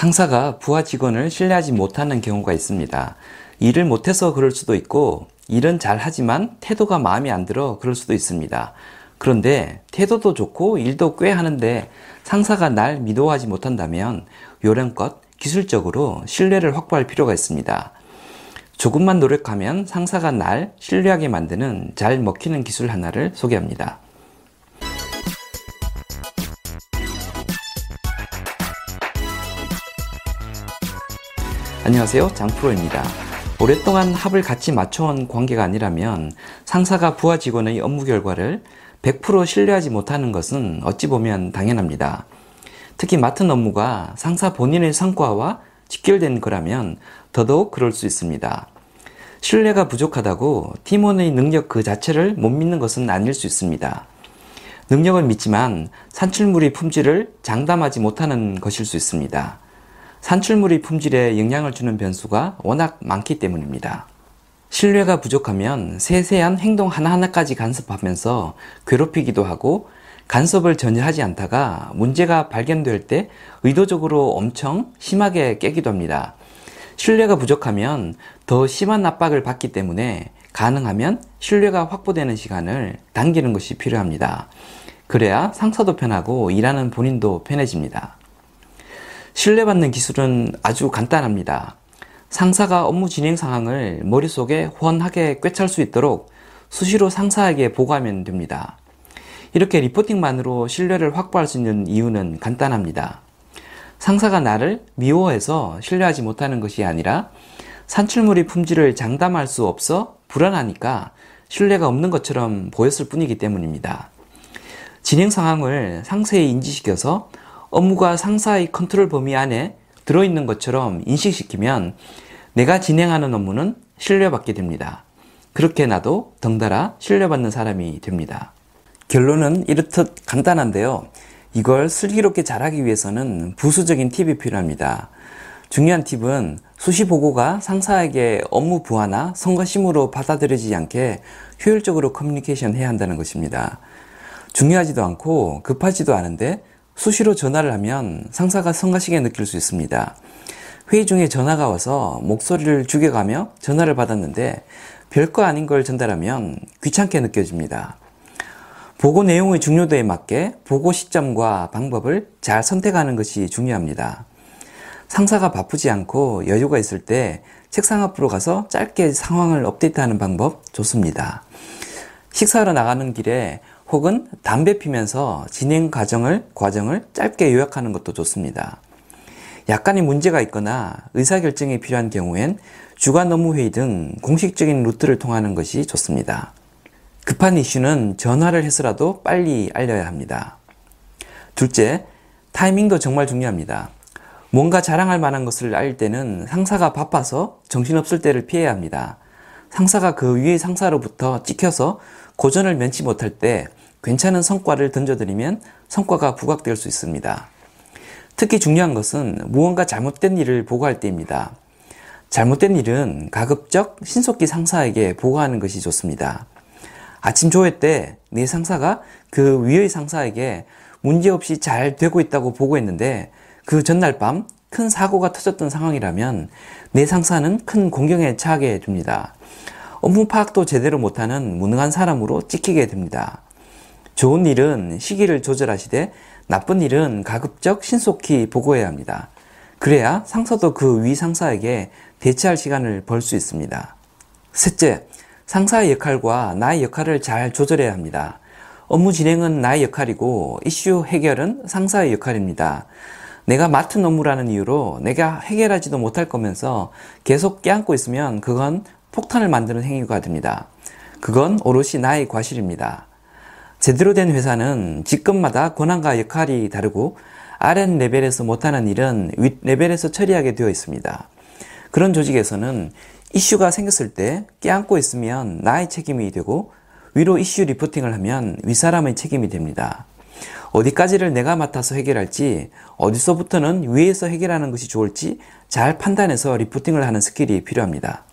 상사가 부하 직원을 신뢰하지 못하는 경우가 있습니다. 일을 못해서 그럴 수도 있고, 일은 잘 하지만 태도가 마음에 안 들어 그럴 수도 있습니다. 그런데 태도도 좋고 일도 꽤 하는데 상사가 날 믿어하지 못한다면 요령껏 기술적으로 신뢰를 확보할 필요가 있습니다. 조금만 노력하면 상사가 날 신뢰하게 만드는 잘 먹히는 기술 하나를 소개합니다. 안녕하세요. 장프로입니다. 오랫동안 합을 같이 맞춰온 관계가 아니라면 상사가 부하 직원의 업무 결과를 100% 신뢰하지 못하는 것은 어찌 보면 당연합니다. 특히 맡은 업무가 상사 본인의 성과와 직결된 거라면 더더욱 그럴 수 있습니다. 신뢰가 부족하다고 팀원의 능력 그 자체를 못 믿는 것은 아닐 수 있습니다. 능력을 믿지만 산출물의 품질을 장담하지 못하는 것일 수 있습니다. 산출물의 품질에 영향을 주는 변수가 워낙 많기 때문입니다. 신뢰가 부족하면 세세한 행동 하나하나까지 간섭하면서 괴롭히기도 하고 간섭을 전혀 하지 않다가 문제가 발견될 때 의도적으로 엄청 심하게 깨기도 합니다. 신뢰가 부족하면 더 심한 압박을 받기 때문에 가능하면 신뢰가 확보되는 시간을 당기는 것이 필요합니다. 그래야 상사도 편하고 일하는 본인도 편해집니다. 신뢰받는 기술은 아주 간단합니다. 상사가 업무 진행 상황을 머릿속에 훤하게 꿰찰 수 있도록 수시로 상사에게 보고하면 됩니다. 이렇게 리포팅만으로 신뢰를 확보할 수 있는 이유는 간단합니다. 상사가 나를 미워해서 신뢰하지 못하는 것이 아니라 산출물의 품질을 장담할 수 없어 불안하니까 신뢰가 없는 것처럼 보였을 뿐이기 때문입니다. 진행 상황을 상세히 인지시켜서 업무가 상사의 컨트롤 범위 안에 들어있는 것처럼 인식시키면 내가 진행하는 업무는 신뢰받게 됩니다. 그렇게 나도 덩달아 신뢰받는 사람이 됩니다. 결론은 이렇듯 간단한데요. 이걸 슬기롭게 잘하기 위해서는 부수적인 팁이 필요합니다. 중요한 팁은 수시 보고가 상사에게 업무 부하나 성과심으로 받아들여지지 않게 효율적으로 커뮤니케이션 해야 한다는 것입니다. 중요하지도 않고 급하지도 않은데 수시로 전화를 하면 상사가 성가시게 느낄 수 있습니다. 회의 중에 전화가 와서 목소리를 죽여가며 전화를 받았는데 별거 아닌 걸 전달하면 귀찮게 느껴집니다. 보고 내용의 중요도에 맞게 보고 시점과 방법을 잘 선택하는 것이 중요합니다. 상사가 바쁘지 않고 여유가 있을 때 책상 앞으로 가서 짧게 상황을 업데이트하는 방법 좋습니다. 식사하러 나가는 길에 혹은 담배 피면서 진행 과정을, 과정을 짧게 요약하는 것도 좋습니다. 약간의 문제가 있거나 의사결정이 필요한 경우엔 주간 업무회의 등 공식적인 루트를 통하는 것이 좋습니다. 급한 이슈는 전화를 해서라도 빨리 알려야 합니다. 둘째, 타이밍도 정말 중요합니다. 뭔가 자랑할 만한 것을 알릴 때는 상사가 바빠서 정신없을 때를 피해야 합니다. 상사가 그 위의 상사로부터 찍혀서 고전을 면치 못할 때 괜찮은 성과를 던져드리면 성과가 부각될 수 있습니다. 특히 중요한 것은 무언가 잘못된 일을 보고할 때입니다. 잘못된 일은 가급적 신속히 상사에게 보고하는 것이 좋습니다. 아침 조회 때 내 상사가 그 위의 상사에게 문제없이 잘 되고 있다고 보고했는데 그 전날 밤 큰 사고가 터졌던 상황이라면 내 상사는 큰 공경에 처하게 됩니다. 업무 파악도 제대로 못하는 무능한 사람으로 찍히게 됩니다. 좋은 일은 시기를 조절하시되 나쁜 일은 가급적 신속히 보고해야 합니다. 그래야 상사도 그 위 상사에게 대체할 시간을 벌 수 있습니다. 셋째, 상사의 역할과 나의 역할을 잘 조절해야 합니다. 업무 진행은 나의 역할이고 이슈 해결은 상사의 역할입니다. 내가 맡은 업무라는 이유로 내가 해결하지도 못할 거면서 계속 껴안고 있으면 그건 폭탄을 만드는 행위가 됩니다. 그건 오롯이 나의 과실입니다. 제대로 된 회사는 직급마다 권한과 역할이 다르고 아랫 레벨에서 못하는 일은 윗 레벨에서 처리하게 되어 있습니다. 그런 조직에서는 이슈가 생겼을 때 껴안고 있으면 나의 책임이 되고 위로 이슈 reporting을 하면 윗사람의 책임이 됩니다. 어디까지를 내가 맡아서 해결할지 어디서부터는 위에서 해결하는 것이 좋을지 잘 판단해서 reporting을 하는 skill이 필요합니다.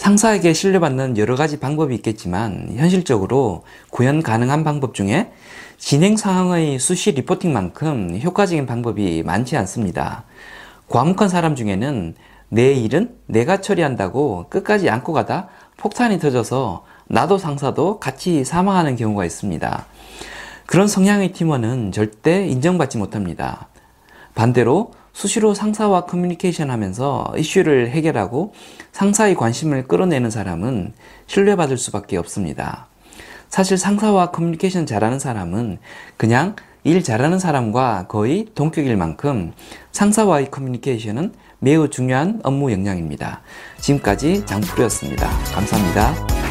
상사에게 신뢰받는 여러 가지 방법이 있겠지만 현실적으로 구현 가능한 방법 중에 진행 상황의 수시 reporting만큼 효과적인 방법이 많지 않습니다. 과묵한 사람 중에는 내 일은 내가 처리한다고 끝까지 안고 가다 폭탄이 터져서 나도 상사도 같이 사망하는 경우가 있습니다. 그런 성향의 팀원은 절대 인정받지 못합니다. 반대로 수시로 상사와 커뮤니케이션 하면서 이슈를 해결하고 상사의 관심을 끌어내는 사람은 신뢰받을 수밖에 없습니다. 사실 상사와 커뮤니케이션 잘하는 사람은 그냥 일 잘하는 사람과 거의 동격일 만큼 상사와의 커뮤니케이션은 매우 중요한 업무 역량입니다. 지금까지 장프로였습니다. 감사합니다.